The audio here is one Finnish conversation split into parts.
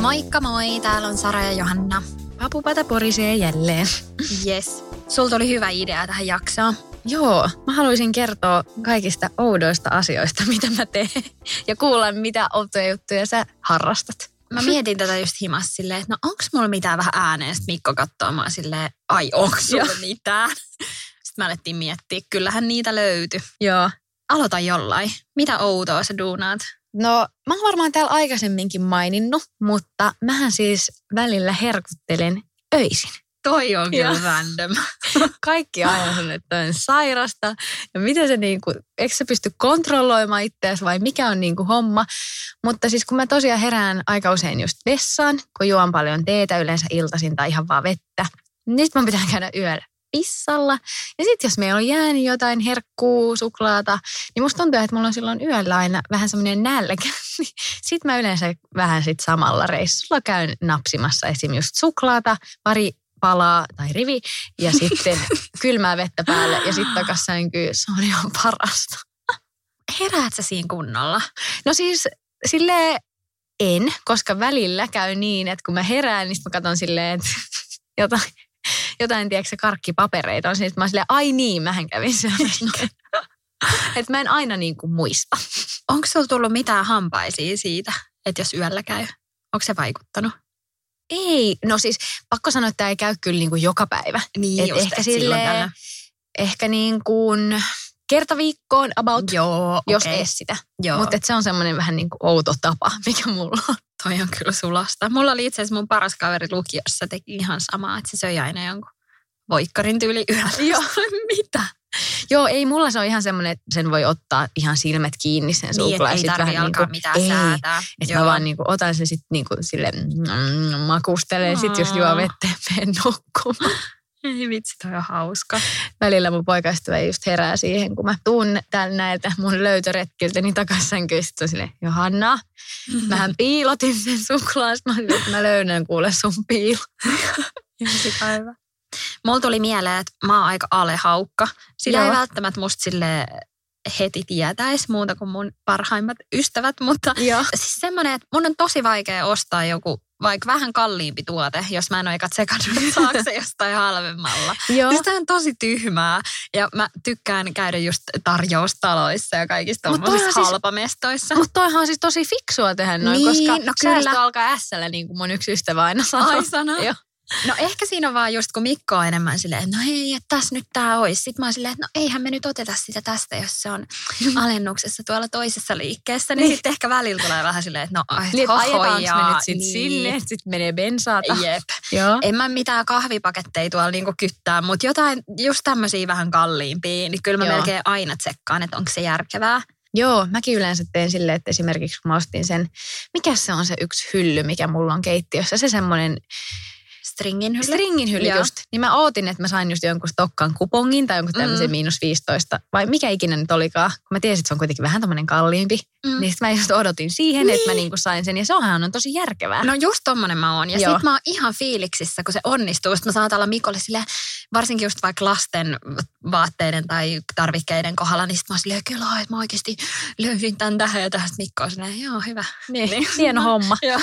Moikka moi, täällä on Sara ja Johanna. Papupata porisee jälleen. Yes. Sulla tuli hyvä idea tähän jaksoon. Joo, mä haluaisin kertoa kaikista oudoista asioista, mitä mä teen. Ja kuulla, mitä outoja juttuja sä harrastat. Mä mietin tätä just himas silleen, että no onks mulla mitään vähän ääneen? Sitten Mikko katsoo mä silleen, ai onks sulla mitään? Sitten mä alettiin miettiä, kyllähän niitä löytyi. Joo. Aloita jollain. Mitä outoa sä duunaat? No, mä oon varmaan täällä aikaisemminkin maininnut, mutta mähän siis välillä herkuttelen öisin. Toi on kyllä random. Kaikki aina sanoo, että on sairasta. Ja miten se niinku, eikö sä pysty kontrolloimaan itseäsi vai mikä on niinku homma. Mutta siis kun mä tosiaan herään aika usein just vessaan, kun juon paljon teetä yleensä iltaisin tai ihan vaan vettä. Niin sit mun pitää käydä yöllä pissalla. Ja sitten jos meillä on jäänyt jotain herkkuu, suklaata, niin musta tuntuu, että mulla on silloin yöllä aina vähän semmoinen nälkä. Sitten mä yleensä vähän sit samalla reissulla käyn napsimassa esim. just suklaata, pari palaa tai rivi ja sitten kylmää vettä päälle ja sitten takas sänkyyn. Se on ihan parasta. Heräät sä siinä kunnolla? No siis sille en, koska välillä käy niin, että kun mä herään, niin mä katson silleen, että jotain, jotain tiedätkö, karkkipapereita on. Sitten mä silleen, ai niin, mähän kävin syömässä. että mä en aina niin kuin muista. Onko sulla tullut mitään hampaisia siitä, että jos yöllä käy? Onko se vaikuttanut? Ei, no siis pakko sanoa, että tämä ei käy kyllä niin kuin joka päivä. Niin Et just, ehkä et silleen-. Ehkä niin kuin kerta viikkoon about, Joo, jos okei. ees sitä. Mutta se on semmoinen vähän niin kuin outo tapa, mikä mulla on. toi on kyllä sulasta. Mulla oli itse asiassa mun paras kaveri lukiossa teki ihan samaa, että se söi aina jonkun voikkarin tyyli yöllä. Joo. Mitä? Joo, ei mulla se on ihan semmoinen, että sen voi ottaa ihan silmät kiinni sen Niin, suklaa. että ei tarvii vähän alkaa niinku- mitään ei, säätää. Että mä vaan niinku otan sen sitten niinku sille mm, makustelen, sit just juo vettä menen nukkumaan. Ei vitsi, toi on hauska. Välillä mun poikaystävä just herää siihen, kun mä tuun täällä näiltä mun löytöretkiltä, niin. Sitten on silleen, Johanna, mähän piilotin sen suklaan. Sitten mä, mä löydän kuule sun piilo. päivä. Mulla tuli mieleen, että mä oon aika alehaukka. Sitä ei Joo. välttämättä musta sille heti tietäisi muuta kuin mun parhaimmat ystävät, mutta Joo. siis semmoinen, että mun on tosi vaikea ostaa joku vaikka vähän kalliimpi tuote, jos mä en ole eka tsekannut, että saako se jostain halvemmalla. Joo. Siis tää on tosi tyhmää. Ja mä tykkään käydä just tarjoustaloissa ja kaikista Mut tommosissa toihan siis- halpamestoissa. Mutta toihan on siis tosi fiksua tehdä noin, Niin, koska no kyllä. alkaa ässällä, niin kuin mun yksi ystävä aina sanoo. Ai sanoo. Joo. No ehkä siinä on vaan just, kun Mikko on enemmän silleen, että no hei, että tässä nyt tää olisi. Sitten mä oon silleen, että no eihän me nyt oteta sitä tästä, jos se on alennuksessa tuolla toisessa liikkeessä. Niin, Niin. sitten ehkä välillä tulee vähän silleen, että no Niin, että hoho, ajetaanko jaa, me nyt sitten niin. sinne, että sitten menee bensaata. Jep. Joo. En mä mitään kahvipaketteja tuolla niinku kyttää, mutta jotain just tämmöisiä vähän kalliimpia, niin kyllä mä Joo. melkein aina tsekkaan, että onko se järkevää. Joo, mäkin yleensä teen silleen, että esimerkiksi kun mä ostin sen, mikä se on se yksi hylly, mikä mulla on keittiössä, se semmoinen Stringin hylly. stringin hylly Joo. just, niin mä ootin, että mä sain just jonkun Stokkan kupongin tai jonkun tämmöisen Mm. miinus 15, vai mikä ikinä nyt olikaan, kun mä tiesin, että se on kuitenkin vähän tämmöinen kalliimpi, Mm. niin sit mä just odotin siihen, että mä niinku sain sen, ja se onhan on tosi järkevää. No just tommonen mä oon. Ja Joo. sit mä oon ihan fiiliksissä, kun se onnistuu. Sitten mä saatan olla Mikolle silleen, varsinkin just vaikka lasten vaatteiden tai tarvikkeiden kohdalla, niin sit mä oon silleen, kyllä, että mä oikeasti löysin tän tähän ja tähän. Mikko on silleen, joo, hyvä. niin, niin. hieno homma. Joo.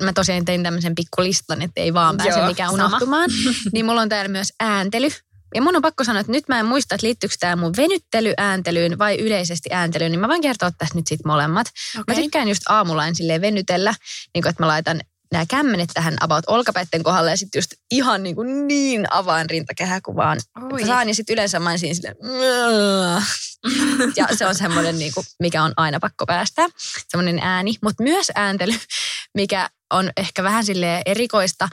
Mä tosiaan tein tämmöisen pikkulistan, että ei vaan pääse Joo, mikään sama. unohtumaan. niin mulla on täällä myös ääntely. Ja mun on pakko sanoa, että nyt mä en muista, että liittyykö tämä mun venyttelyääntelyyn vai yleisesti ääntelyyn, niin mä voin kertoa tästä nyt sit molemmat. Okay. Mä tykkään just aamulla en silleen venytellä, niin kuin, että mä laitan nämä kämmenet tähän about olkapäitten kohdalle ja sitten just ihan niin, kuin niin avaan rintakehäkuvaan. Oi. Saan ja sitten yleensä mä siinä silleen, ja se on semmoinen, niin kuin, mikä on aina pakko päästää, semmoinen ääni. Mutta myös ääntely, mikä on ehkä vähän sille erikoista,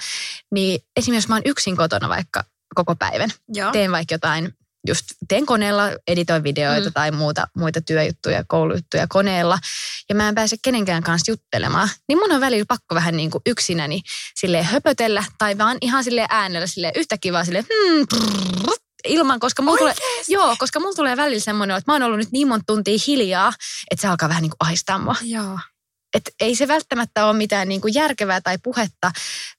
niin esimerkiksi jos mä oon yksin kotona vaikka koko päivän, Joo. teen vaikka jotain, just teen koneella, editoin videoita Mm. tai muuta, muita työjuttuja, koulujuttuja koneella, ja mä en pääse kenenkään kanssa juttelemaan, niin mun on välillä pakko vähän niin kuin yksinäni silleen höpötellä, tai vaan ihan sille äänellä sille yhtäkkiä vaan silleen, hmm, ilman, koska mulla tulee, joo, koska mulla tulee välillä semmoinen, että mä oon ollut nyt niin monta tuntia hiljaa, että se alkaa vähän niin kuin ahistaa mua. Joo. Et ei se välttämättä ole mitään niin kuin järkevää tai puhetta.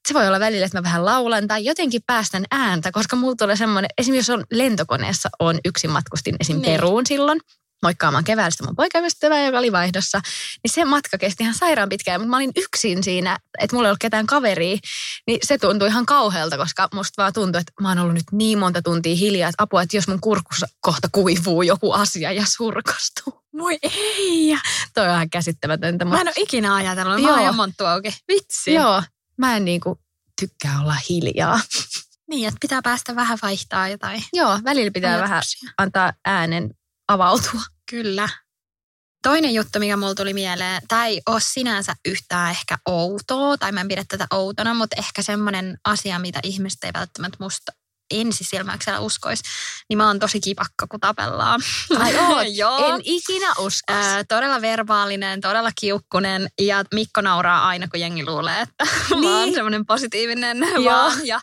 Se voi olla välillä, että mä vähän laulan tai jotenkin päästän ääntä, koska mulla tulee semmoinen, esimerkiksi jos on lentokoneessa, on yksin matkustin esim. Niin. Peruun silloin, moikkaamaan keväällä sitä mun poikaystävää, joka oli vaihdossa, niin se matka kesti ihan sairaan pitkään, mutta mä olin yksin siinä, että mulla ei ollut ketään kaveria, niin se tuntui ihan kauhealta, koska musta vaan tuntui, että mä oon ollut nyt niin monta tuntia hiljaa, että apua, että jos mun kurkussa kohta kuivuu joku asia ja surkastuu. Voi ei. Toi on ihan käsittämätöntä. Mä en ole ikinä ajatellut. Mä oon monttu auki. Vitsi. Joo, mä en niinku tykkää olla hiljaa. Niin, että pitää päästä vähän vaihtaa jotain. Joo, välillä pitää vähän ajatuksia. antaa äänen avautua. Kyllä. Toinen juttu, mikä mulla tuli mieleen, tämä ei ole sinänsä yhtään ehkä outoa, tai mä en pidä tätä outona, mutta ehkä semmoinen asia, mitä ihmiset ei välttämättä musta ensisilmäyksellä uskoisi, niin mä oon tosi kipakka, kun tapellaan. Ai oot? Joo. En ikinä usko. Ää, todella verbaalinen, todella kiukkunen ja Mikko nauraa aina, kun jengi luulee, että niin. mä oon Niin. semmoinen positiivinen Joo. vaan. Ja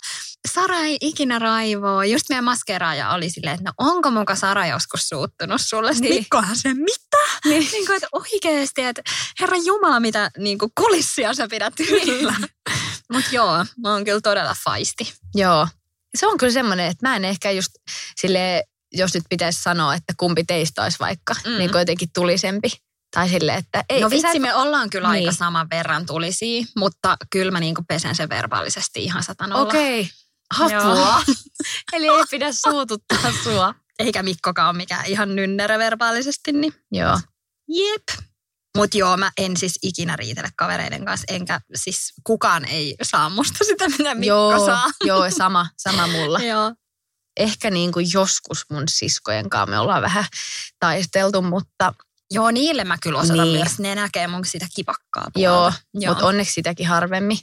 Sara ei ikinä raivoo. Just meidän maskeraaja oli silleen, että no onko muka Sara joskus suuttunut sulle? Niin. Mikkohan se, mitä? Niin. Niin kuin, että oikeasti, että herra Jumala, mitä niin kuin kulissia sä pidät yllä. Mutta joo, mä oon kyllä todella faisti. Joo. Se on kyllä semmoinen, että mä en ehkä just sille, jos nyt pitäisi sanoa, että kumpi teistä olisi vaikka Mm. niin jotenkin tulisempi. Tai sille, että ei. no vitsi, et- me ollaan kyllä Niin. aika saman verran tulisia, mutta kyllä mä niin kuin pesen sen verbaalisesti ihan satanolla. Okei. Apua. Eli ei pidä suututtaa sua. Eikä Mikkokaan ole mikään ihan nynnerä verbaalisesti, niin Joo. jep. Mutta joo, mä en siis ikinä riitele kavereiden kanssa, enkä siis kukaan ei saa musta sitä, mitä Mikko joo, saa. joo, sama, sama mulla. Joo. Ehkä niin kuin joskus mun siskojen kanssa me ollaan vähän taisteltu, mutta Joo, niille mä kyllä osoitan Niin. myös. Ne näkee mun sitä kipakkaa puolta. joo, Joo. mutta onneksi sitäkin harvemmin.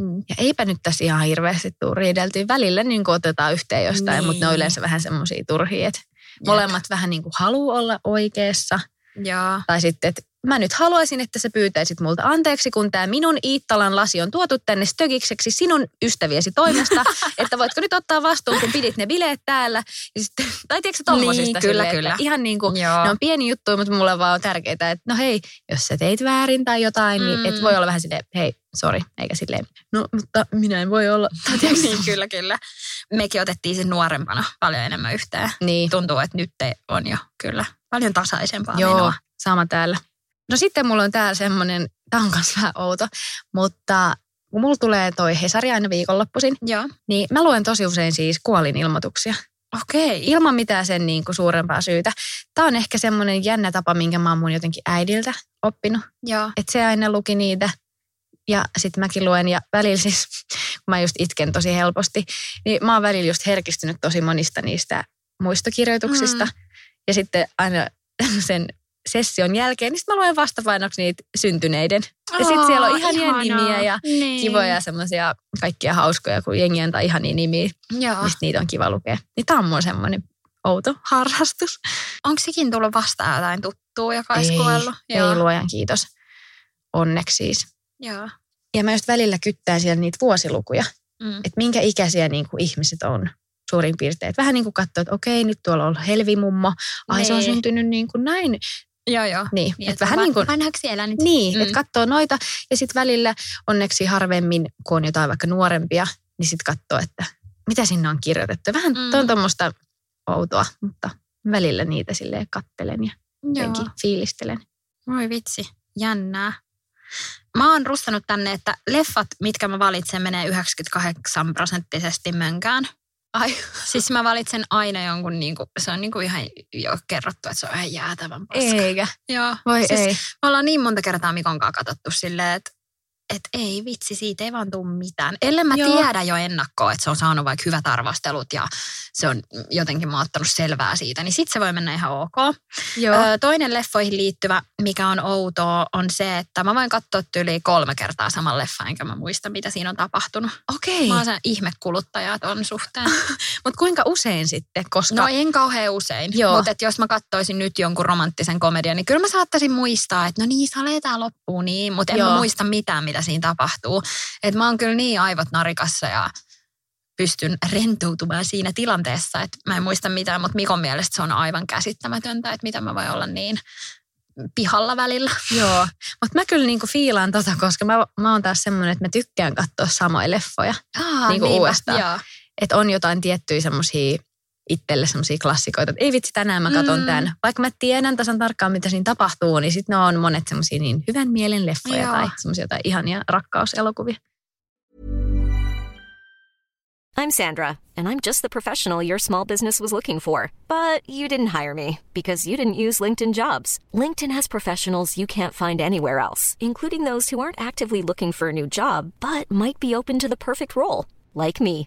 Mm. Ja eipä nyt tässä ihan hirveästi tuu riideltyä. Välillä niin kuin otetaan yhteen jostain, Niin. mutta ne on yleensä vähän semmoisia turhia, että molemmat vähän niin kuin haluaa olla oikeassa. Joo. Tai sitten, että mä nyt haluaisin, että sä pyytäisit multa anteeksi, kun tämä minun Iittalan lasi on tuotu tänne stökikseksi sinun ystäviesi toimesta, että voitko nyt ottaa vastuun, kun pidit ne bileet täällä. Ja sitten, tai tiedätkö tommosista Niin, kyllä, silleen, kyllä. Ihan niin kuin, Joo. ne on pieni juttu, mutta mulle vaan on tärkeää, että no hei, jos sä teit väärin tai jotain, niin Mm. et voi olla vähän silleen, hei, sorry, eikä silleen, no mutta minä en voi olla. Niin, kyllä, kyllä. Mekin otettiin sen nuorempana paljon enemmän yhteen. niin. Tuntuu, että nyt on jo kyllä paljon tasaisempaa Joo, menoa. sama täällä. No sitten mulla on täällä semmoinen, tämä on myös vähän outo, mutta kun mulla tulee toi Hesari aina viikonloppuisin, Joo. niin mä luen tosi usein siis kuolinilmoituksia. Okei. Ilman mitään sen niin kuin suurempaa syytä. Tämä on ehkä semmoinen jännä tapa, minkä mä oon mun jotenkin äidiltä oppinut. Joo. Että se aina luki niitä ja sitten mäkin luen ja välillä siis, kun mä just itken tosi helposti, niin mä oon välillä just herkistynyt tosi monista niistä muistokirjoituksista. Mm. Ja sitten aina sen session jälkeen, niin sitten mä luen vastapainoksi niitä syntyneiden. Ja sitten siellä on ihania ihanaa. nimiä ja niin. kivoja semmoisia kaikkia hauskoja, kun jengi antaa ihania nimiä, Joo. mistä niitä on kiva lukea. Niin tää on mun semmoinen outo harrastus. Onko sekin tullut vastaan jotain tuttua, joka olisi ei, kuollut? ei luojan kiitos. Onneksi siis. Joo. Ja mä just välillä kyttään siellä niitä vuosilukuja, Mm. että minkä ikäisiä niin kuin ihmiset on suurin piirtein. Et vähän niin kuin katsoo, että okei, nyt tuolla on Helvimummo. Ai se on Niin. syntynyt niin kuin näin. Joo, joo. Niin, Niin, että että vähän niin kuin, Vanhaksi siellä nyt. niin, Mm. että katsoo noita. Ja sitten välillä onneksi harvemmin, kun on jotain vaikka nuorempia, niin sitten katsoo, että mitä sinne on kirjoitettu. Vähän Mm. on tuommoista outoa, mutta välillä niitä silleen kattelen ja jotenkin fiilistelen. Voi vitsi, jännää. Mä oon rustannut tänne, että leffat, mitkä mä valitsen, menee 98 prosenttisesti mönkään. Ai, Siis mä valitsen aina jonkun, niin kuin, se on niin kuin ihan jo kerrottu, että se on ihan jäätävän paska. eikä. Joo. Voi siis ei. Me ollaan niin monta kertaa Mikon kanssa katsottu silleen, että että ei vitsi, siitä ei vaan tule mitään. Ellen mä Joo. tiedä jo ennakkoon, että se on saanut vaikka hyvät arvostelut ja se on jotenkin mä ottanut selvää siitä, niin sitten se voi mennä ihan ok. Joo. Öö, toinen leffoihin liittyvä, mikä on outoa, on se, että mä voin katsoa yli kolme kertaa saman leffan, enkä mä muista, mitä siinä on tapahtunut. Okei. Mä oon sen ihmekuluttaja ton suhteen. Mutta kuinka usein sitten? Koska No en kauhean usein, mutta jos mä katsoisin nyt jonkun romanttisen komedian, niin kyllä mä saattaisin muistaa, että no niin, salee tää loppuu niin, mutta en mä muista mitään, mitä siinä tapahtuu. Että mä oon kyllä niin aivot narikassa ja pystyn rentoutumaan siinä tilanteessa, että mä en muista mitään, mutta Mikon mielestä se on aivan käsittämätöntä, että mitä mä voin olla niin pihalla välillä. Joo, mutta mä kyllä niinku fiilaan tota, koska mä, mä oon taas semmoinen, että mä tykkään katsoa samoja leffoja. Aa, Niinku niinpä, uudestaan. Että on jotain tiettyjä semmoisia itselle semmoisia klassikoita, että ei vitsi, tänään mä katon Mm. tämän. Vaikka mä tiedän tasan tarkkaan, mitä siinä tapahtuu, niin sitten ne on monet semmoisia niin hyvän mielen leffoja Joo. tai semmoisia jotain ihania rakkauselokuvia. I'm Sandra, and I'm just the professional your small business was looking for. But you didn't hire me because you didn't use LinkedIn jobs. LinkedIn has professionals you can't find anywhere else, including those who aren't actively looking for a new job but might be open to the perfect role, like me.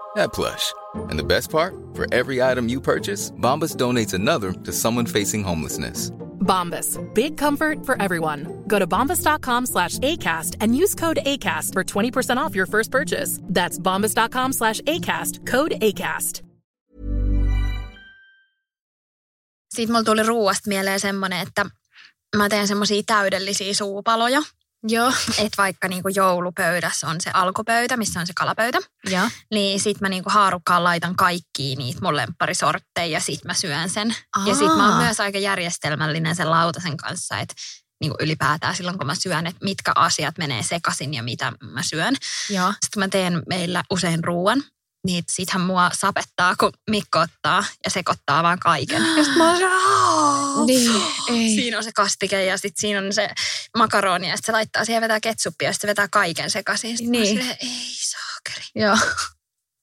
that plush. And the best part? For every item you purchase, Bombas donates another to someone facing homelessness. Bombas. Big comfort for everyone. Go to bombas.com slash ACAST and use code ACAST for 20% off your first purchase. That's bombas.com slash ACAST. Code ACAST. Sitten mulla tuli ruuasta mieleen semmoinen, että mä teen semmoisia täydellisiä suupaloja. Joo. Että vaikka niinku joulupöydässä on se alkupöytä, missä on se kalapöytä, Joo. niin sit mä niinku haarukkaan laitan kaikkiin niitä mun lempparisortteja ja sit mä syön sen. Ja sit mä oon Aa. myös aika järjestelmällinen sen lautasen kanssa, että niinku ylipäätään silloin kun mä syön, että mitkä asiat menee sekaisin ja mitä mä syön. Joo. Sitten mä teen meillä usein ruuan, niin sittenhän mua sapettaa, kun Mikko ottaa ja sekoittaa vaan kaiken. Ja sit mä oon Niin, ei. Siinä on se kastike ja sitten siinä on se makaroni ja sitten se laittaa siihen vetää ketsuppia ja sitten se vetää kaiken sekaisin. Sitten niin. Silleen, ei saakeri. Joo.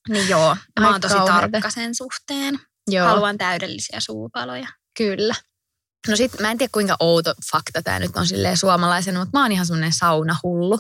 Niin joo, mä Ai oon tosi kauheeta. tarkka sen suhteen. Joo. Haluan täydellisiä suupaloja. Kyllä. No sit mä en tiedä kuinka outo fakta tämä nyt on silleen suomalaisena, mutta mä oon ihan semmoinen saunahullu.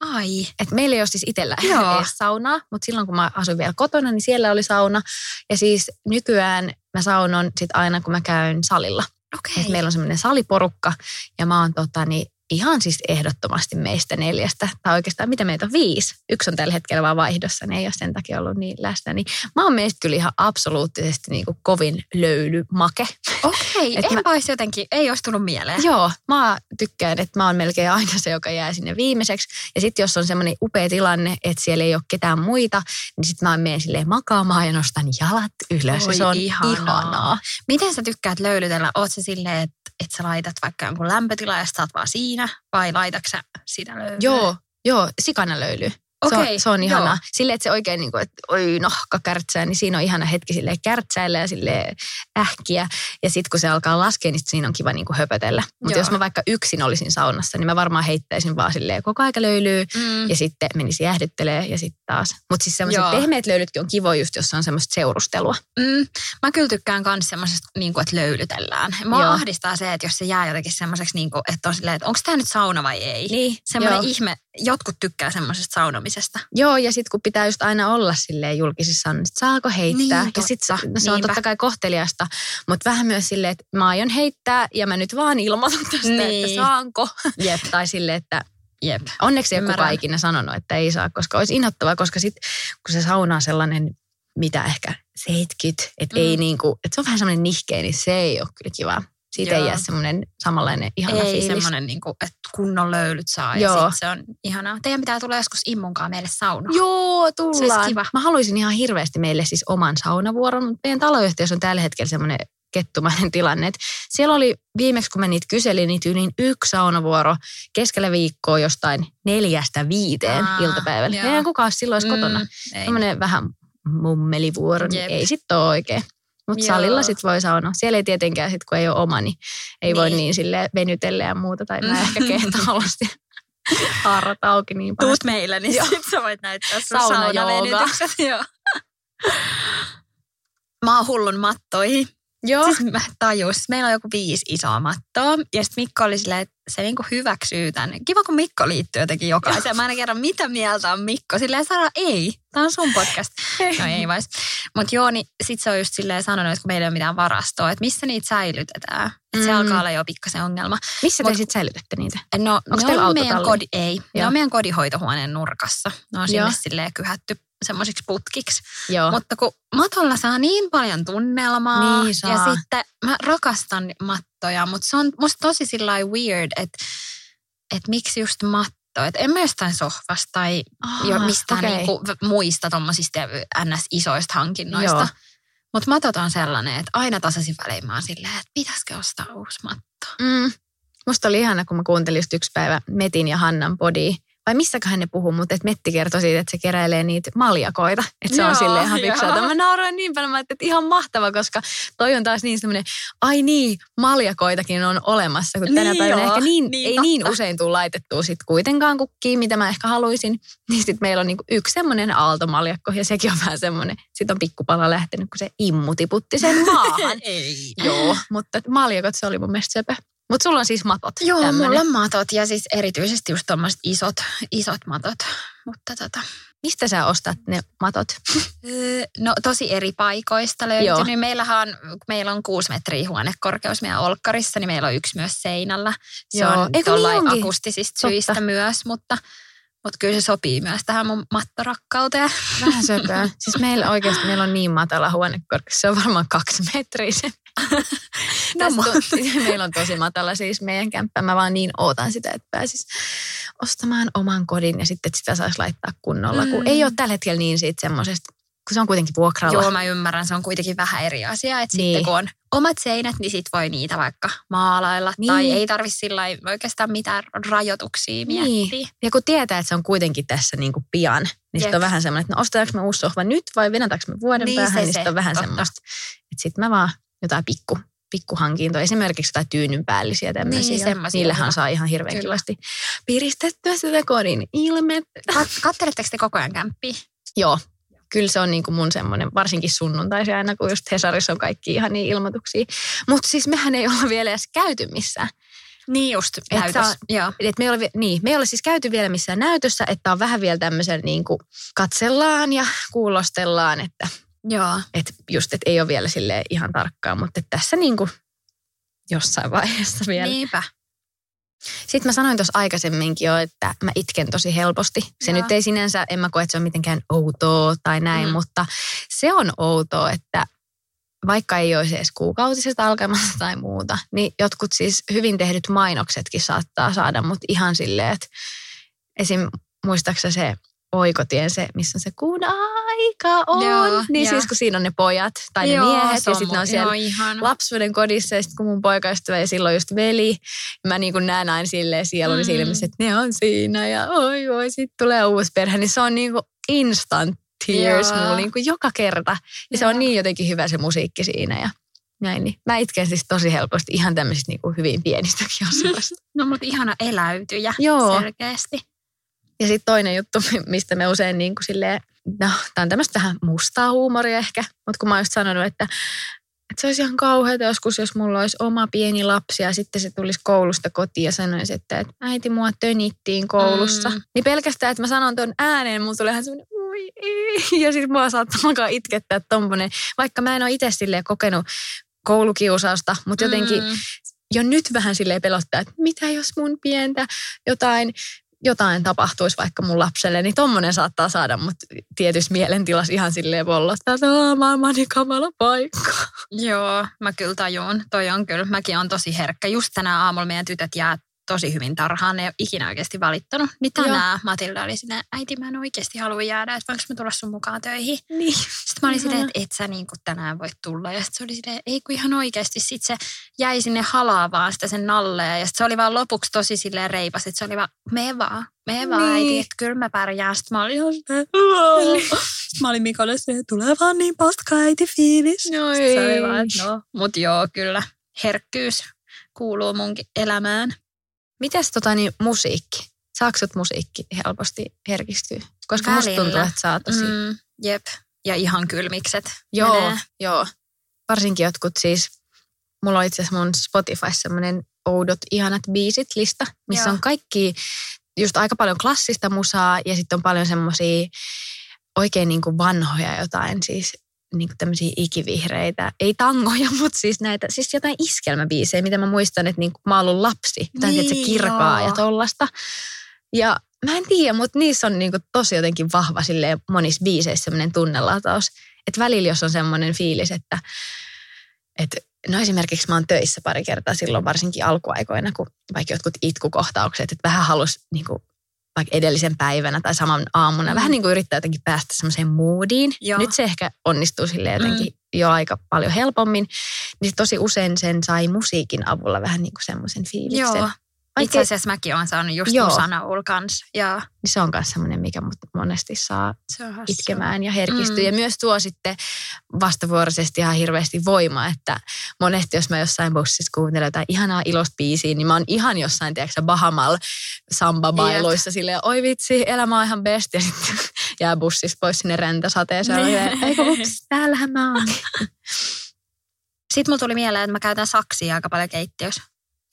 Ai. Et meillä ei ole siis itsellä Joo. edes saunaa, mutta silloin kun mä asuin vielä kotona, niin siellä oli sauna. Ja siis nykyään mä saunon sit aina, kun mä käyn salilla. Okei. Et meillä on semmoinen saliporukka ja mä oon tota, niin ihan siis ehdottomasti meistä neljästä, tai oikeastaan mitä meitä on viisi. Yksi on tällä hetkellä vaan vaihdossa, niin ei ole sen takia ollut niin läsnä. Niin mä oon meistä kyllä ihan absoluuttisesti niin kuin kovin löylymake. Okei, enpä mä- olisi jotenkin, ei olisi tullut mieleen. Joo, mä tykkään, että mä oon melkein aina se, joka jää sinne viimeiseksi. Ja sitten jos on semmoinen upea tilanne, että siellä ei ole ketään muita, niin sitten mä menen silleen makaamaan ja nostan jalat ylös. Oi, ja se on ihanaa. ihanaa. ihanaa. Miten sä tykkäät löylytellä? Oot sä silleen, että et sä laitat vaikka jonkun lämpötila ja sä vaan siinä? Vai laitatko sä sitä löylyä? Joo, joo, sikana löyly. Se on, se on ihanaa. joo. Silleen, että se oikein niin kuin, että oi nahka kärtsää, niin siinä on ihana hetki sille kärtsäillä ja sille ähkiä. Ja sitten kun se alkaa laskea, niin siinä on kiva niin kuin höpötellä. Mutta jos mä vaikka yksin olisin saunassa, niin mä varmaan heittäisin vaan silleen koko aika löylyä. Mm. Ja sitten menisi jäähdyttelee ja sitten taas. Mutta siis semmoiset pehmeät löylytkin on kivoja just, jos on semmoista seurustelua. Mm, mä kyllä tykkään myös semmoisesta, niin kuin, että löylytellään. Mua Joo. ahdistaa se, että jos se jää jotenkin semmoiseksi, niin kuin, että on silleen, että onko tämä nyt sauna vai ei. Niin, Semmoinen ihme, jotkut tykkää semmoisesta saunomisesta. Joo, ja sitten kun pitää just aina olla silleen julkisissa, niin saako heittää? Niin, ja sit se, no se on totta kai kohteliasta, mutta vähän myös silleen, että mä aion heittää ja mä nyt vaan ilmoitan tästä, Niin. että saanko. Jep. tai silleen, että Jep. onneksi ei ole kukaan ikinä sanonut, että ei saa, koska olisi inhottavaa, koska sitten kun se sauna on sellainen, mitä ehkä 70, että Mm. ei niinku, että se on vähän semmoinen nihkeä, niin se ei ole kyllä kiva. Siitä Joo. ei jää semmoinen samanlainen ihana ei fiilis. semmoinen, niin kuin, että kunnon löylyt saa Joo. ja sit se on ihanaa. Teidän pitää tulla joskus immunkaan meille saunaan. Joo, Se tullaan. olisi kiva. Mä haluaisin ihan hirveästi meille siis oman saunavuoron, mutta meidän taloyhtiössä on tällä hetkellä semmoinen kettumainen tilanne. Et siellä oli viimeksi, kun mä niitä kyselin, niin tyyliin yksi saunavuoro keskellä viikkoa jostain neljästä viiteen Aa, iltapäivällä. joo. Eihän kukaan silloin olisi kotona. ei. Tämmöinen vähän mummelivuoro, niin ei sitten ole oikein. Mutta salilla sitten voi saunoa. Siellä ei tietenkään sit, kun ei ole oma, niin ei voi Niin. niin sille venytellä ja muuta. Tai mä ehkä kehtaa olla sitten haarrat auki niin Tuut pahasti. meille, niin sit sä voit näyttää sun saunavenytykset. Joo. Mä oon hullun mattoihin. Joo. Siis mä tajus, meillä on joku viisi isoa mattoa. Ja sitten Mikko oli silleen, että se niinku hyväksyy tämän. Kiva, kun Mikko liittyy jotenkin jokaiseen. Mä aina kerron, mitä mieltä on Mikko. Silleen Sara, ei, tää on sun podcast. No ei vais. Mutta joo, niin sit se on just silleen sanonut, että kun meillä ei ole mitään varastoa, että missä niitä säilytetään. Että se Mm. alkaa olla jo pikkasen ongelma. Missä te Mut- sitten säilytätte niitä? No, Onks ne on meidän kodi, ei. Ne Joo. on meidän kodihoitohuoneen nurkassa. Ne on sinne Joo. silleen kyhätty semmoisiksi putkiksi. Joo. Mutta kun matolla saa niin paljon tunnelmaa. Niin saa. Ja sitten mä rakastan mattoja, mutta se on musta tosi sillä weird, että, että miksi just matto. Että en mä jostain sohvasta tai jo Ah, mistään okei. niinku muista tommosista ns-isoista hankinnoista. Joo. Mutta matot on sellainen, että aina tasaisin välein mä oon silleen, että pitäisikö ostaa uusi matto. Mm. Musta oli ihana, kun mä kuuntelin just yksi päivä Metin ja Hannan podia. Vai missäköhän ne puhuu, mutta että Metti kertoi siitä, että se keräilee niitä maljakoita. Että se on Joo, silleen ihan fiksaa. joo. Mä nauroin niin paljon, mä että ihan mahtava, koska toi on taas niin semmoinen, ai niin, maljakoitakin on olemassa, kun tänä Niin päivänä joo, ehkä niin, niin ei niin totta. usein tule laitettua sit kuitenkaan kukkiin, mitä mä ehkä haluaisin. Niin sitten meillä on niinku yksi semmoinen aaltomaljakko ja sekin on vähän semmoinen, sit on pikkupala lähtenyt, kun se immu tiputti sen maahan. Ei. Joo, mutta maljakot se oli mun mielestä söpö. Mutta sulla on siis matot. Joo, tämmönen. mulla on matot ja siis erityisesti just tommoset isot, isot matot. Mutta tota, Mistä sä ostat ne matot? no tosi eri paikoista Joo. löytynyt. Meillähän on, meillä on kuusi metriä huonekorkeus meidän olkkarissa, niin meillä on yksi myös seinällä. Se Joo. on Eikö niin tollain onkin? akustisista Totta. syistä myös, mutta, mutta kyllä se sopii myös tähän mun mattorakkauteen. Vähän söpöä. siis meillä oikeasti meillä on niin matala huonekorkeus. Se on varmaan kaksi metriä se. No, Tästä on, meillä on tosi matala siis meidän kämppä. Mä vaan niin ootan sitä, että pääsis ostamaan oman kodin ja sitten että sitä saisi laittaa kunnolla. Kun Mm. ei ole tällä hetkellä niin siitä semmoisesta, kun se on kuitenkin vuokralla. Joo, mä ymmärrän, se on kuitenkin vähän eri asia. Että Niin. sitten kun on omat seinät, niin sit voi niitä vaikka maalailla. Niin. Tai ei tarvi sillä oikeastaan mitään rajoituksia miettiä. Niin. Ja kun tietää, että se on kuitenkin tässä niin kuin pian, niin sitten on vähän semmoinen, että no ostetaanko me uusi sohva nyt vai venätäänkö me vuoden Niin, päähän, se niin sitten on vähän totta. semmoista. Että sitten mä vaan jotain pikku, pikkuhankintoja, esimerkiksi jotain tyynyn päällisiä tämmöisiä. Niin, semmoisia Niillähän saa ihan hirveän Kyllä. kivasti piristettyä sitä kodin ilmettä. Kat- Katteletteko te koko ajan kämppiä? Joo, kyllä se on niin kuin mun semmoinen, varsinkin sunnuntaisin aina, kun just Hesarissa on kaikki ihan niin ilmoituksia. Mutta siis mehän ei olla vielä edes käyty missään. Niin just, Et näytös. saa-. Et me, ei ole, niin, me ei ole siis käyty vielä missään näytössä, että on vähän vielä tämmöisen niin kuin katsellaan ja kuulostellaan, että Joo. et just, että ei ole vielä sille ihan tarkkaan, mutta että tässä niin kuin jossain vaiheessa vielä. Niin. Niinpä. Sitten mä sanoin tuossa aikaisemminkin jo, että mä itken tosi helposti. Se Joo. nyt ei sinänsä, en mä koe, että se on mitenkään outoa tai näin, Mm. mutta se on outoa, että vaikka ei olisi edes kuukautisesta alkamassa tai muuta, niin jotkut siis hyvin tehdyt mainoksetkin saattaa saada mut ihan silleen, että esim. muistaaksä se oikotien se, missä on se kun aika on, Joo, niin joo. siis kun siinä on ne pojat tai ne miehet se ja sitten ne on siellä Joo, lapsuuden kodissa ja sitten kun mun poikaystävä ja silloin just veli, mä niin kuin näen aina silleen sieluni Mm. silmissä, että ne on siinä ja oi oi, sit tulee uusi perhe, niin se on niin kuin instant tears Joo. mulla niin kuin joka kerta. Ja se Joo. on niin jotenkin hyvä se musiikki siinä ja näin. Niin mä itken siis tosi helposti ihan tämmöisistä niin kuin hyvin pienistäkin asioista. No mutta ihana eläytyjä Joo. selkeästi. Ja sitten toinen juttu, mistä me usein niin kuin silleen, no tämä on tämmöistä vähän mustaa huumoria ehkä, mutta kun mä oon just sanonut, että, että se olisi ihan kauheata joskus, jos mulla olisi oma pieni lapsi ja sitten se tulisi koulusta kotiin ja sanoisi, että, että äiti mua tönittiin koulussa. Mm. Niin pelkästään, että mä sanon tuon ääneen, mulla tulee ihan semmoinen ei. ja sitten mua saattaa alkaa itkettää tommonen, vaikka mä en ole itse silleen kokenut koulukiusausta, mutta jotenkin Mm. jo nyt vähän silleen pelottaa, että mitä jos mun pientä jotain, jotain tapahtuisi vaikka mun lapselle, niin tommonen saattaa saada mut tietyssä mielentilassa ihan silleen pollottaa, että "Aa, maailman niin kamala paikka. Joo, mä kyllä tajun. Toi on kyllä, mäkin on tosi herkkä. Just tänä aamulla meidän tytöt jää tosi hyvin tarhaan. Ne ei ole ikinä oikeasti valittanut. Niin tänään Matilda oli sinne, äiti mä en oikeasti halua jäädä, että voinko mä tulla sun mukaan töihin. Niin. Sitten mä olin silleen, että et sä niin kuin tänään voi tulla. Ja sitten se oli silleen, ei kun ihan oikeasti. Sitten se jäi sinne halaavaan sitä sen nalleen. Ja sitten se oli vaan lopuksi tosi silleen reipas, että se oli vaan, me vaan, me vaan Niin. äiti, että kyllä mä pärjään. Sitten mä olin ihan silleen, Sitten mä olin Mikolle silleen, tulee vaan niin paska äiti fiilis. No Sitten se oli vaan, no, mut joo, kyllä. Herkkyys kuuluu munkin elämään. Mites tota niin, musiikki? Saatko musiikki helposti herkistyä? Koska musta Välillä. tuntuu, että oot tosi... Mm, jep. Ja ihan kylmikset. Joo, menee. joo. Varsinkin jotkut siis, mulla on itse asiassa mun Spotify semmoinen oudot ihanat biisit lista, missä Joo. on kaikki just aika paljon klassista musaa ja sitten on paljon semmoisia oikein niin kuin vanhoja jotain siis niin kuin tämmöisiä ikivihreitä, ei tangoja, mutta siis näitä, siis jotain iskelmäbiisejä, mitä mä muistan, että niin kuin mä oon ollut lapsi, jotain niin, se kirkaa joo. ja tollasta. Ja mä en tiedä, mutta niissä on niin kuin tosi jotenkin vahva silleen monissa biiseissä semmoinen tunnelataus. Että välillä jos on semmoinen fiilis, että, että no esimerkiksi mä oon töissä pari kertaa silloin varsinkin alkuaikoina, kun vaikka jotkut itkukohtaukset, että vähän halus niin kuin, vaikka edellisen päivänä tai saman aamuna, Mm. vähän niin kuin yrittää jotenkin päästä semmoiseen moodiin. Joo. Nyt se ehkä onnistuu sille jotenkin mm. jo aika paljon helpommin. Niin tosi usein sen sai musiikin avulla vähän niin kuin semmoisen fiiliksen. Joo. Vaikka Itse asiassa mäkin olen saanut just Joo. Musanaul kanssa. Ja niin se on myös semmoinen, mikä mut monesti saa itkemään ja herkistyä. Mm. Ja myös tuo sitten vastavuoroisesti ihan hirveästi voimaa, että monesti jos mä jossain bussissa kuuntelen jotain ihanaa ilosta biisiä, niin mä oon ihan jossain, tiedätkö Bahamal samba-bailuissa silleen, oi vitsi, elämä on ihan best. Ja sitten jää bussista pois sinne räntäsateeseen. Niin. Eikö ups, täällähän mä oon. Sitten mulla tuli mieleen, että mä käytän saksia aika paljon keittiössä.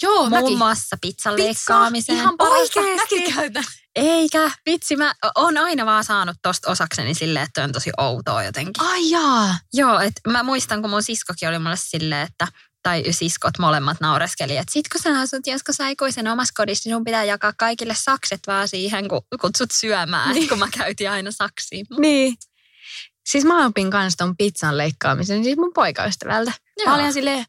Joo, Muun muassa pizzan leikkaamiseen. Ihan parasta. Oikeesti? Mäkin käytän. Eikä. Vitsi, mä oon aina vaan saanut tosta osakseni silleen, että on tosi outoa jotenkin. Ai jaa. Joo, että mä muistan, kun mun siskokin oli mulle silleen, että tai siskot molemmat naureskeli, että sit kun sä asut joskus aikuisen omassa kodissa, niin sun pitää jakaa kaikille sakset vaan siihen, kun kutsut syömään, niin. kun mä käytin aina saksiin. Niin. Siis mä opin kanssa ton pizzan leikkaamisen siis mun poikaystävältä. Joo. Mä olin silleen,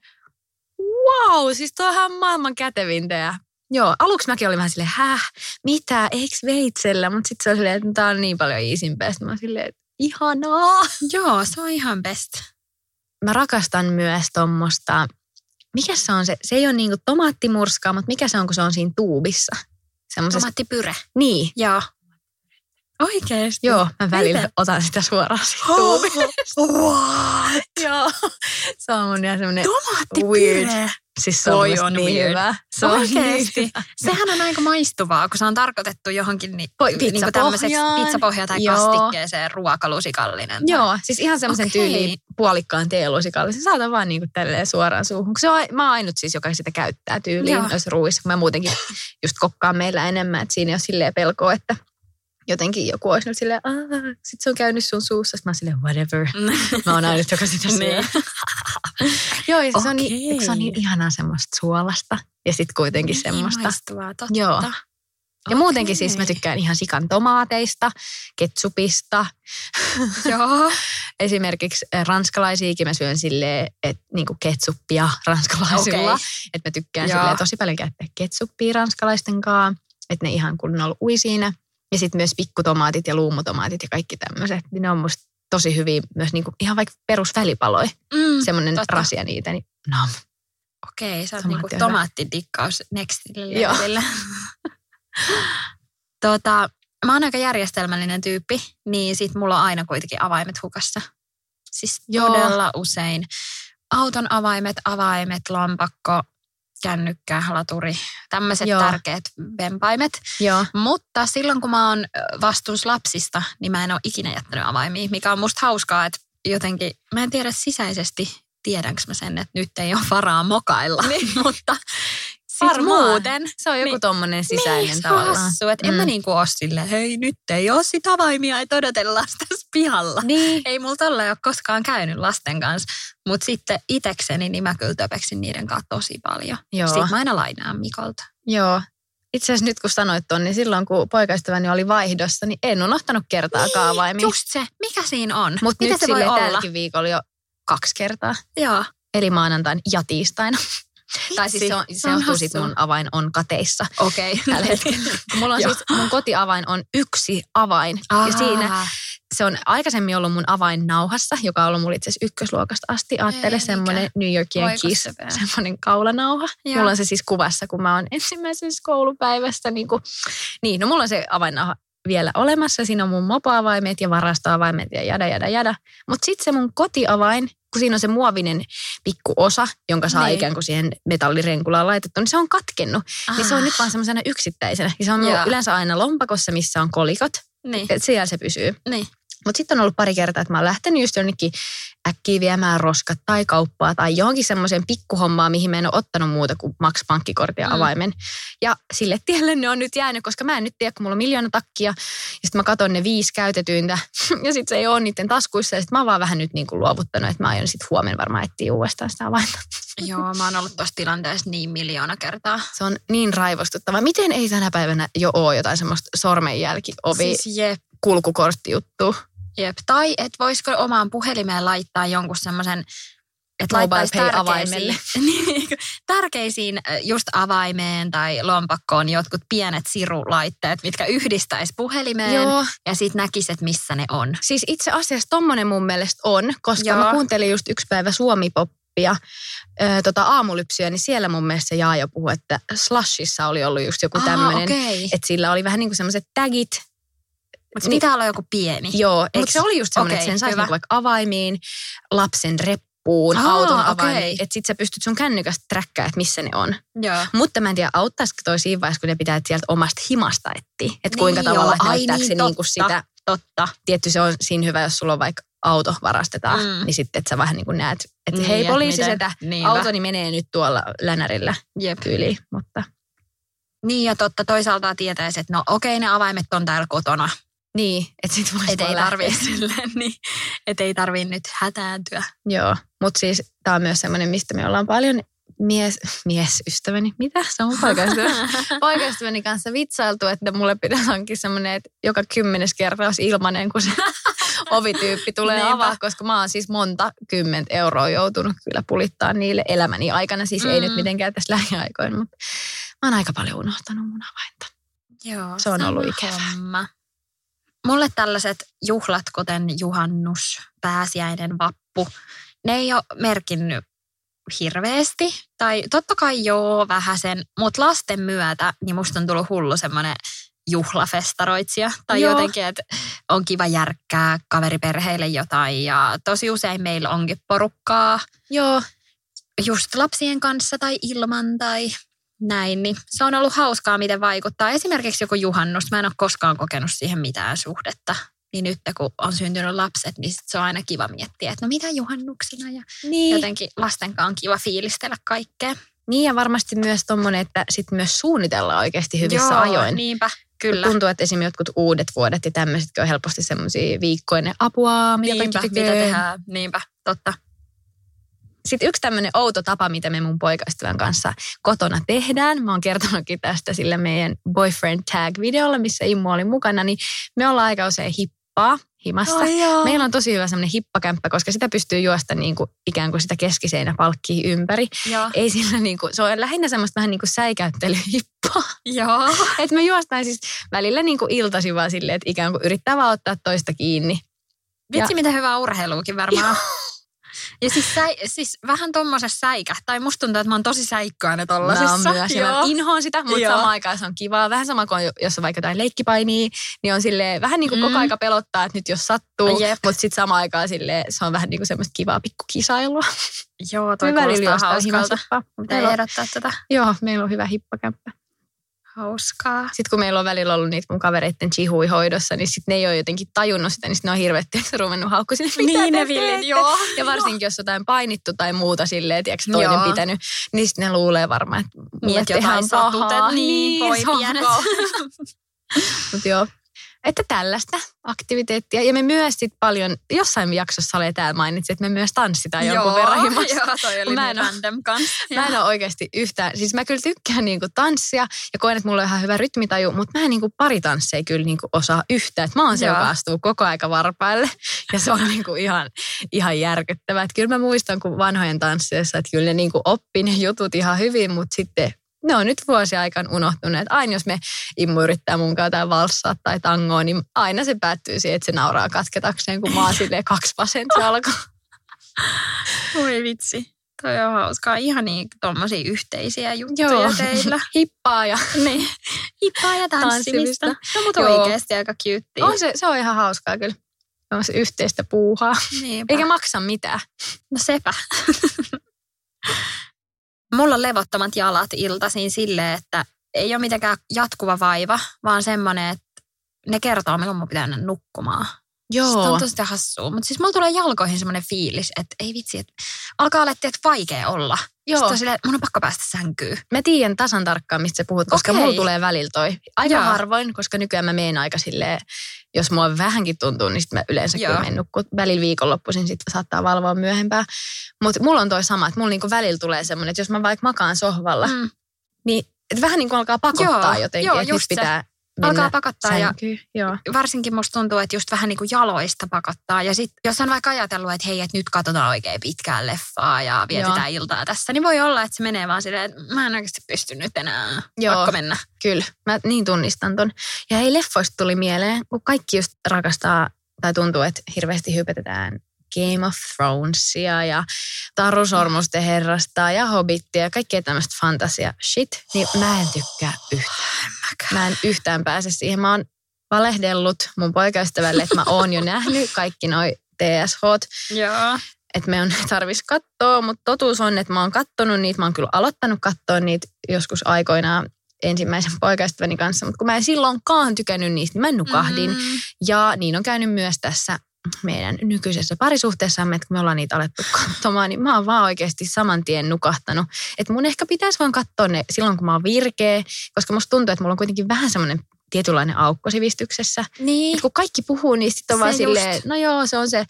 wow, siis tuohan maailman kätevintä. Ja joo, aluksi mäkin olin vähän silleen, häh, mitä, eiks veitsellä? Mutta sitten se oli silleen, että tää on niin paljon iisimpää. Sitten mä olin silleen, että ihanaa. Joo, se on ihan best. Mä rakastan myös tommosta, mikä se on se, se ei ole niinku tomaattimurskaa, mutta mikä se on, kun se on siinä tuubissa? Semmosessa, Tomaattipyre. niin, Joo. Oikeesti? joo, mä välillä Miten? otan sitä suoraan siitä tuubista. What? joo, se on mun ihan semmonen weird. Siis se on, on niin hyvä. Se on Oikeesti? niin hyvä. Sehän on aika maistuvaa, kun se on tarkoitettu johonkin ni, Voi, niin kuin tämmöiseksi pizzapohja tai Joo. kastikkeeseen ruokalusikallinen. Joo, siis ihan semmoisen Okei. tyyliin puolikkaan teelusikallisen. Saatan vaan niinku tälleen suoraan suuhun. Se on, mä oon ainut siis, joka sitä käyttää tyyliin Joo. noissa ruuissa. Mä muutenkin just kokkaan meillä enemmän, että siinä ei ole silleen pelkoa, että jotenkin joku olisi nyt silleen, aah, sit se on käynyt sun suussa. Sitten mä silleen, whatever. Mä oon ainut, joka sitä syö. Niin. Joo, ja se on, niin, se on niin ihanaa semmoista suolasta. Ja sitten kuitenkin semmoista. Niin maistuvaa, totta. Joo. Ja muutenkin siis mä tykkään ihan sikan tomaateista, ketsupista. Joo. Esimerkiksi eh, ranskalaisiakin mä syön silleen, että niinku ketsuppia ranskalaisilla. Okei. Että mä tykkään Joo. silleen tosi paljon käyttää ketsuppia ranskalaisten kanssa. Että ne ihan kunnolla ui siinä. Ja sitten myös pikkutomaatit ja luumutomaatit ja kaikki tämmöiset. Niin ne on musta tosi hyviä myös niinku ihan vaikka perusvälipaloja. Mm, Semmoinen rasia niitä. Niin, no, Okei, sä oot niinku tomaattidikkaus nextille tota, mä oon aika järjestelmällinen tyyppi, niin sit mulla on aina kuitenkin avaimet hukassa. Siis Joo. todella usein. Auton avaimet, avaimet, lompakko, kännykkä, laturi, tämmöiset Joo. tärkeät vempaimet. joo. Mutta silloin kun mä oon ö, vastuussa lapsista, niin mä en ole ikinä jättänyt avaimia, mikä on musta hauskaa, että jotenkin, mä en tiedä sisäisesti, tiedänkö mä sen, että nyt ei ole varaa mokailla, niin. mutta Varmaan. muuten. Se on joku Niin. tommonen sisäinen niin, se on tavallaan. hassu, että mm. en mä Mm. niinku ole silleen, hei nyt ei ole sit avaimia, että odotellaan tässä pihalla. Niin. Ei mulla tolle ole koskaan käynyt lasten kanssa, mutta sitten itekseni, niin mä kyllä töpeksin niiden kanssa tosi paljon. Joo. Sitten mä aina lainaan Mikolta. Joo. Itse asiassa nyt kun sanoit ton, niin silloin kun poikaystäväni oli vaihdossa, niin en unohtanut kertaakaan avaimia. Just se, mikä siinä on? Mutta nyt se voi olla? tälläkin viikolla jo kaksi kertaa. Joo. Eli maanantain ja tiistaina. Tai siis se, on, se on johtuu sit hassua. mun avain on kateissa Okei. Okay. tällä hetkellä. Kun mulla on siis, mun kotiavain on yksi avain. Ja siinä se on aikaisemmin ollut mun avain nauhassa, joka on ollut mulla itse asiassa ykkösluokasta asti. Ajattele Ei, semmoinen? New York Yankees, semmoinen kaulanauha. Joo. Mulla on se siis kuvassa, kun mä oon ensimmäisessä koulupäivässä. Niin, kuin, niin no mulla on se avainnauha vielä olemassa. Siinä on mun mopoavaimet ja varastoavaimet ja jada, jada, jada. Mutta sitten se mun kotiavain, kun siinä on se muovinen pikkuosa, jonka saa Niin. ikään kuin siihen metallirenkulaan laitettu, niin se on katkennut. Niin se on nyt vaan semmoisena yksittäisenä. Ja se on Joo. yleensä aina lompakossa, missä on kolikot. Niin. Siellä se pysyy. niin. Mutta sitten on ollut pari kertaa, että mä oon lähtenyt just jonnekin äkkiä viemään roskat tai kauppaa tai johonkin semmoiseen pikkuhommaan, mihin mä en ole ottanut muuta kuin Max pankkikortin ja Mm. avaimen. Ja sille tielle ne on nyt jäänyt, koska mä en nyt tiedä, kun mulla on miljoona takkia. Ja sitten mä katson ne viisi käytetyintä ja sitten se ei ole niiden taskuissa. Ja sitten mä oon vaan vähän nyt niin kuin luovuttanut, että mä aion sitten huomenna varmaan etsiä uudestaan sitä avainta. Joo, mä oon ollut tuossa tilanteessa niin miljoona kertaa. Se on niin raivostuttava. Miten ei tänä päivänä jo ole jotain semmoista sormenjälkiovi Siis jep, kulkukorttijuttua? Jep. Tai et voisiko omaan puhelimeen laittaa jonkun semmoisen, että laittaisi tärkeisiin, niin, tärkeisiin just avaimeen tai lompakkoon jotkut pienet sirulaitteet, mitkä yhdistäisi puhelimeen Joo. ja sitten näkisi, että missä ne on. Siis itse asiassa tommonen mun mielestä on, koska Joo. mä kuuntelin just yksi päivä Suomi-poppia, ö, tota aamulypsyä, niin siellä mun mielestä se Jaajo puhui, että Slashissa oli ollut just joku tämmöinen, okei. että sillä oli vähän niin kuin semmoiset tagit. Mutta niin- pitää olla joku pieni. Joo, mutta se oli just semmoinen, okei, että sen saisi niinku vaikka avaimiin, lapsen reppuun, Aa, auton avaimiin, että sit sä pystyt sun kännykästä träkkää, että missä ne on. Joo. Mutta mä en tiedä, auttaisiko toi siinä vaiheessa, kun ne pitää sieltä omasta himasta etsiä. Että kuinka Niin joo, tavallaan ai näyttääkö niin, se niinku sitä Totta. tietty se on siinä hyvä, jos sulla on vaikka auto varastetaan, Mm. niin sitten että sä vähän niin kuin näet, että Niin, hei et poliisisetä, miten- niinpä. autoni menee nyt tuolla länärillä Jep. tyyliin, mutta Niin ja totta, toisaalta tietäisi, että no okei ne avaimet on täällä kotona. Niin, että sit voisi Että ei tarvii silleen, niin, et ei tarvii nyt hätääntyä. Joo, mutta siis tämä on myös semmoinen, mistä me ollaan paljon mies, miesystäväni, mitä? Se on poikaystäväni. poikaystäväni kanssa vitsailtu, että mulle pitäisi hankkia semmoinen, että joka kymmenes kerta olisi ilmanen, kun se ovityyppi tulee Niinpä. avaa, koska mä oon siis monta kymmentä euroa joutunut kyllä pulittaa niille elämäni aikana. Siis ei Mm. nyt mitenkään tässä lähiaikoina, mutta mä oon aika paljon unohtanut mun avainta. Joo, Se on ollut sama ikävää. homma. Mulle tällaiset juhlat, kuten juhannus, pääsiäinen, vappu, ne ei ole merkinnyt hirveästi. Tai totta kai joo, vähäsen, mutta lasten myötä, niin musta on tullut hullu semmoinen juhlafestaroitsija. Tai Joo. jotenkin, että on kiva järkkää kaveriperheille jotain. Ja tosi usein meillä onkin porukkaa Joo, just lapsien kanssa tai ilman tai näin, niin se on ollut hauskaa, miten vaikuttaa. Esimerkiksi joku juhannus, mä en ole koskaan kokenut siihen mitään suhdetta. Niin nyt kun on syntynyt lapset, niin sit se on aina kiva miettiä, että no mitä juhannuksena ja niin. jotenkin lasten kanssa on kiva fiilistellä kaikkea. Niin ja varmasti myös tommonen, että sit myös suunnitellaan oikeasti hyvissä Joo, ajoin. Niinpä, kyllä. Tuntuu, että esimerkiksi jotkut uudet vuodet ja tämmöisetkin on helposti semmoisia viikkoinen apua, mitä Niinpä, mitä tehdään. Niinpä, totta. Sitten yksi tämmöinen outo tapa, mitä me mun poikaystävän kanssa kotona tehdään. Mä oon kertonutkin tästä sillä meidän boyfriend tag-videolla, missä Immu oli mukana, niin me ollaan aika usein hippaa himassa. Joo. Meillä on tosi hyvä semmoinen hippakämppä, koska sitä pystyy juosta niin kuin, ikään kuin sitä keskiseinäpalkkia ympäri. Joo. Ei sillä niin kuin, se on lähinnä semmoista vähän niin kuin säikäyttelyhippaa. Joo. Että me juostaan siis välillä niin kuin iltasi vaan silleen, että ikään kuin yrittää vaan ottaa toista kiinni. Vitsi, Ja- mitä hyvää urheiluukin varmaan. Ja siis, säi, siis vähän tommosessa säikä. Tai musta tuntuu, että mä oon tosi säikköinen tollasessa. Mä oon myös, ja mä Joo. inhoon sitä, mutta Joo. samaan aikaan se on kivaa. Vähän sama kuin jos on vaikka jotain leikkipainia, niin on silleen, vähän niin kuin Mm. koko aika pelottaa, että nyt jos sattuu, Jep. mutta sitten samaan aikaan silleen, se on vähän niin kuin semmoista kivaa pikkukisailua. Joo, toi kuulostaa hauskalta. Pitää ehdottaa tätä. Joo, meillä on hyvä hippakämppä. Hauskaa. Sitten kun meillä on välillä ollut niitä mun kavereiden chihui hoidossa, niin sitten ne ei ole jotenkin tajunnut sitä, niin sitten ne on hirveästi ruvennut haukku sinne, mitä Niin te ne villit, joo. Ja varsinkin, jos jotain painittu tai muuta silleen, tiedätkö, toinen Joo. pitänyt, niin sitten ne luulee varmaan, että Niin, tehdään jotain pahaa. niin, voi se on pienet. kauheaa. Mut joo. Että tällaista aktiviteettia. Ja me myös sit paljon, jossain jaksossa oli täällä mainitsi, että me myös tanssitaan jonkun verran himassa. Joo, toi oli Mä en niin random kans. Mä en ole oikeasti yhtään, siis mä kyllä tykkään niinku tanssia ja koen, että mulla on ihan hyvä rytmitaju, mutta mä en niinku pari tansseja kyllä niinku osaa yhtään. Että mä oon se, Joo. joka astuu koko aika varpaille ja se on niinku ihan, ihan järkyttävää. Että kyllä mä muistan, kun vanhojen tansseissa, että kyllä ne niinku oppi ne jutut ihan hyvin, mutta sitten ne on nyt vuosia aikaan unohtuneet. Aina jos me immu yrittää mun kanssa jotain valssaa tai tangoa, niin aina se päättyy siihen, että se nauraa katketakseen, kun mä oon silleen kaksi vasensa alkaa. Voi vitsi. Toi on hauskaa. Ihan niin tommosia yhteisiä juttuja Joo. teillä. Hippaa ja niin. Hippaa ja tanssimista. Tanssimista. No mutta Joo. oikeesti aika cute. On se, se on ihan hauskaa kyllä. On se yhteistä puuhaa. Niinpä. Eikä maksa mitään. No sepä. Mulla on levottomat jalat iltaisin silleen, että ei ole mitenkään jatkuva vaiva, vaan semmoinen, että ne kertoo, milloin mun pitää mennä nukkumaan. Se on tosi hassua. Mutta siis mulla tulee jalkoihin semmoinen fiilis, että ei vitsi, että alkaa olla että vaikea olla. Joo. Sitten että mun on pakko päästä sänkyyn. Mä tiedän tasan tarkkaan, mistä sä puhut, koska Okei. mulla tulee välillä toi. Aika Joo. harvoin, koska nykyään mä meen aika silleen, jos mua vähänkin tuntuu, niin sit mä yleensä Joo. kyllä menen nukkua. Välillä viikonloppuisin sitten saattaa valvoa myöhempään. Mutta mulla on toi sama, että mulla niinku välillä tulee semmoinen, että jos mä vaikka makaan sohvalla, Mm. niin vähän niin kuin alkaa pakottaa Joo, jotenkin, joo, että nyt just se. Mennä Alkaa pakottaa ja sänkyyn. Joo. varsinkin musta tuntuu, että just vähän niin kuin jaloista pakottaa. Ja sitten jos on vaikka ajatellut, että hei, että nyt katsotaan oikein pitkään leffaa ja vietetään iltaa tässä, niin voi olla, että se menee vaan silleen, että mä en oikeasti pysty nyt enää. Joo. Pakko mennä. Kyllä, mä niin tunnistan ton. Ja hei, leffoista tuli mieleen, kun kaikki just rakastaa, tai tuntuu, että hirveästi hypetetään Game of Thronesia ja Taru Sormusten herrasta ja Hobbittia ja kaikkea tämmöistä fantasia shit, niin mä en tykkää yhtään. Mä en yhtään pääse siihen. Mä oon valehdellut mun poikaystävälle, että mä oon jo nähnyt kaikki noi TSH, Joo. että me on tarvis katsoa, mutta totuus on, että mä oon kattonut niitä, mä oon kyllä aloittanut katsoa niitä joskus aikoinaan ensimmäisen poikaystäväni kanssa, mutta kun mä en silloinkaan tykännyt niistä, niin mä nukahdin. Mm. Ja niin on käynyt myös tässä meidän nykyisessä parisuhteessamme, että kun me ollaan niitä alettu katsomaan, niin mä oon vaan oikeasti saman tien nukahtanut. Että mun ehkä pitäisi vaan katsoa ne silloin, kun mä oon virkeä, koska musta tuntuu, että mulla on kuitenkin vähän semmoinen tietynlainen aukko sivistyksessä. Niin. Et kun kaikki puhuu, niin sitten on Se vaan just. silleen, no joo, se on se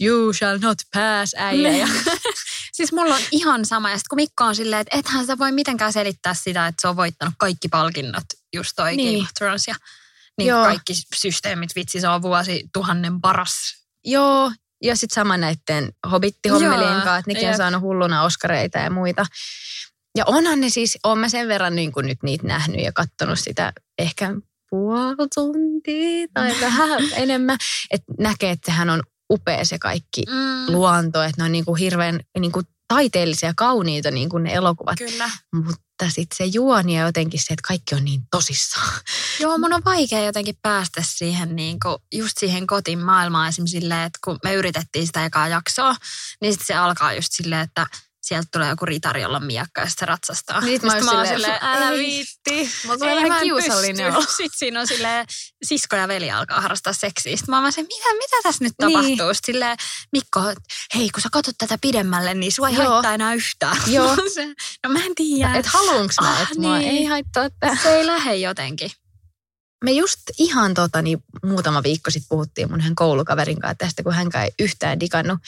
you shall not pass äijä. Ja, siis mulla on ihan sama. Ja sitten kun Mikko on silleen, että ethän sä voi mitenkään selittää sitä, että se on voittanut kaikki palkinnot, just toi Niin. Game of Thrones ja niin Joo. kaikki systeemit, vitsi, se on vuosi tuhannen paras. joo, ja sitten sama näiden hobittihommelien Joo, kanssa, että nekin on saanut hulluna oskareita ja muita. Ja onhan ne siis, oon mä sen verran niin kuin nyt niitä nähnyt ja katsonut sitä ehkä puoli tuntia tai vähän enemmän. Että näkee, että sehän on upea se kaikki Mm, luonto, että ne on niin kuin hirveän niin kuin taiteellisia, kauniita niin kuin ne elokuvat. kyllä. Mutta sitten se juoni ja jotenkin se, että kaikki on niin tosissaan. Joo, mun on vaikea jotenkin päästä siihen niin kuin, just siihen kotin maailmaan esimerkiksi silleen, että kun me yritettiin sitä ekaa jaksoa, niin sitten se alkaa just silleen, että sieltä tulee joku ritari, jolla miekka ja sitten se ratsastaa. Niin mä Sitten oon silleen, älä viitti. Tulee ei, vähän mä en kiusallinen olo. Sitten siinä on silleen, sisko ja veli alkaa harrastaa seksiä. Sitten mä oon se, mitä, mitä tässä nyt Niin. tapahtuu? Sitten silleen, Mikko, että hei, kun sä katsot tätä pidemmälle, niin sua ei Joo. haittaa enää yhtään. Joo. no mä en tiedä. Että haluanko mä, Ah, että mua niin. ei haittaa tää. Se ei lähde jotenkin. Me just ihan tota, niin muutama viikko sitten puhuttiin mun yhden koulukaverin kanssa tästä, kun hän ei yhtään digannut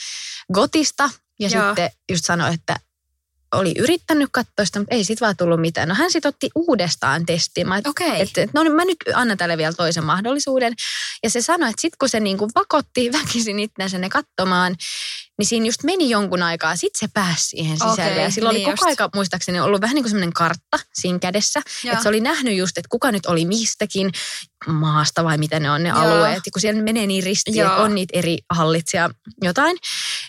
Gotista. Ja Joo. sitten just sanoi, että oli yrittänyt katsoa sitä, mutta ei sit vaan tullut mitään. No hän sitten otti uudestaan testiin. Mä, Okei. että, että no niin, mä nyt annan tälle vielä toisen mahdollisuuden. Ja se sanoi, että sitten kun se niinku vakotti väkisin itsensä ne katsomaan, niin siinä just meni jonkun aikaa, sitten se pääsi siihen sisälle. Okei, ja silloin niin oli koko just. aika muistaakseni ollut vähän niin kuin semmoinen kartta siinä kädessä. Joo. Että se oli nähnyt just, että kuka nyt oli mistäkin maasta vai mitä ne on ne Joo. alueet. Ja kun siellä menee niin ristiin, Joo. että on niitä eri hallitsija jotain.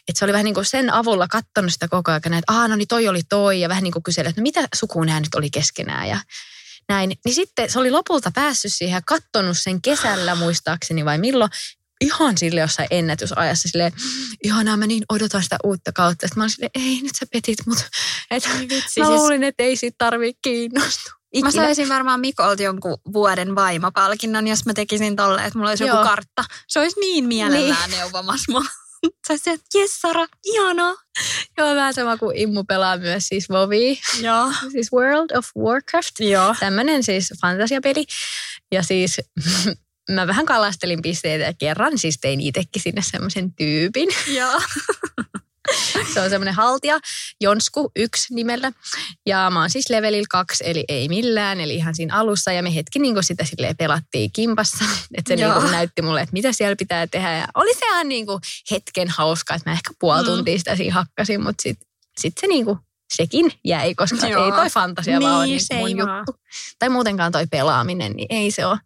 Että se oli vähän niin kuin sen avulla katsonut sitä koko ajan, että aah no niin toi oli toi. Ja vähän niin kuin kyseli, että no mitä sukuun nämä nyt oli keskenään. Ja näin. Niin sitten se oli lopulta päässyt siihen ja kattonut sen kesällä muistaakseni vai milloin. Ihan sille jossain ennätysajassa silleen, ihanaa mä niin odotan sitä uutta kautta. Sitten mä olin silleen, ei nyt sä petit mut. Et, vitsi, mä siis- luulin, että ei siitä tarvii kiinnostua. Mä Ikinä. saisin varmaan Mikolta jonkun vuoden vaimapalkinnon, jos mä tekisin tolle, että mulla olisi joku Joo. kartta. Se olisi niin mielellään niin. neuvomassa mua. Sä että jes Sara, ihanaa. Joo, vähän sama kuin Immu pelaa myös siis Vovia, Joo. siis World of Warcraft. Joo. Tämmöinen siis fantasiapeli. Ja siis mä vähän kalastelin pisteitä ja kerran siis tein itsekin sinne semmoisen tyypin. Joo. Se on semmoinen haltija, Jonsku yksi nimellä. Ja mä oon siis levelillä kaksi, eli ei millään, eli ihan siinä alussa. Ja me hetki niin sitä silleen pelattiin kimpassa. Että se niin kuin näytti mulle, että mitä siellä pitää tehdä. Ja oli se ihan niin hetken hauska, että mä ehkä puoli tuntia sitä siinä hakkasin, mutta sitten sit se niin kuin sekin jäi, koska Joo. ei toi fantasia Niin, vaan ole niin se mun vaan. juttu. Tai muutenkaan toi pelaaminen, niin ei se ole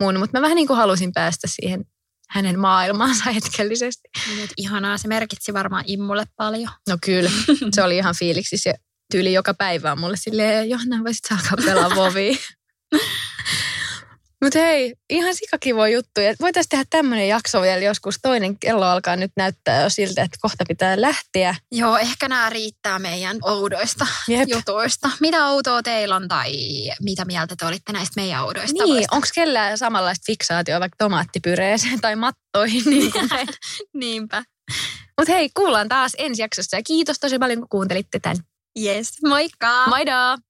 mun. Mutta mä vähän niin kuin halusin päästä siihen hänen maailmaansa hetkellisesti. Nyt ihanaa, se merkitsi varmaan Immulle paljon. No kyllä, se oli ihan fiiliksi se tyyli joka päivä mulle silleen, Johanna voisit sä alkaa pelaa vovia. Mutta hei, ihan sikakivo juttu. Ja voitaisiin tehdä tämmöinen jakso vielä joskus. Toinen kello alkaa nyt näyttää jo siltä, että kohta pitää lähteä. Joo, ehkä nämä riittää meidän oudoista Jep. jutuista. Mitä outoa teillä on tai mitä mieltä te olitte näistä meidän oudoista Niin, onko kellään samanlaista fiksaatioa vaikka tomaattipyreeseen tai mattoihin? Niin Niinpä. Mutta hei, kuullaan taas ensi jaksossa ja kiitos tosi paljon, kun kuuntelitte tämän. Yes, moikka! Moido!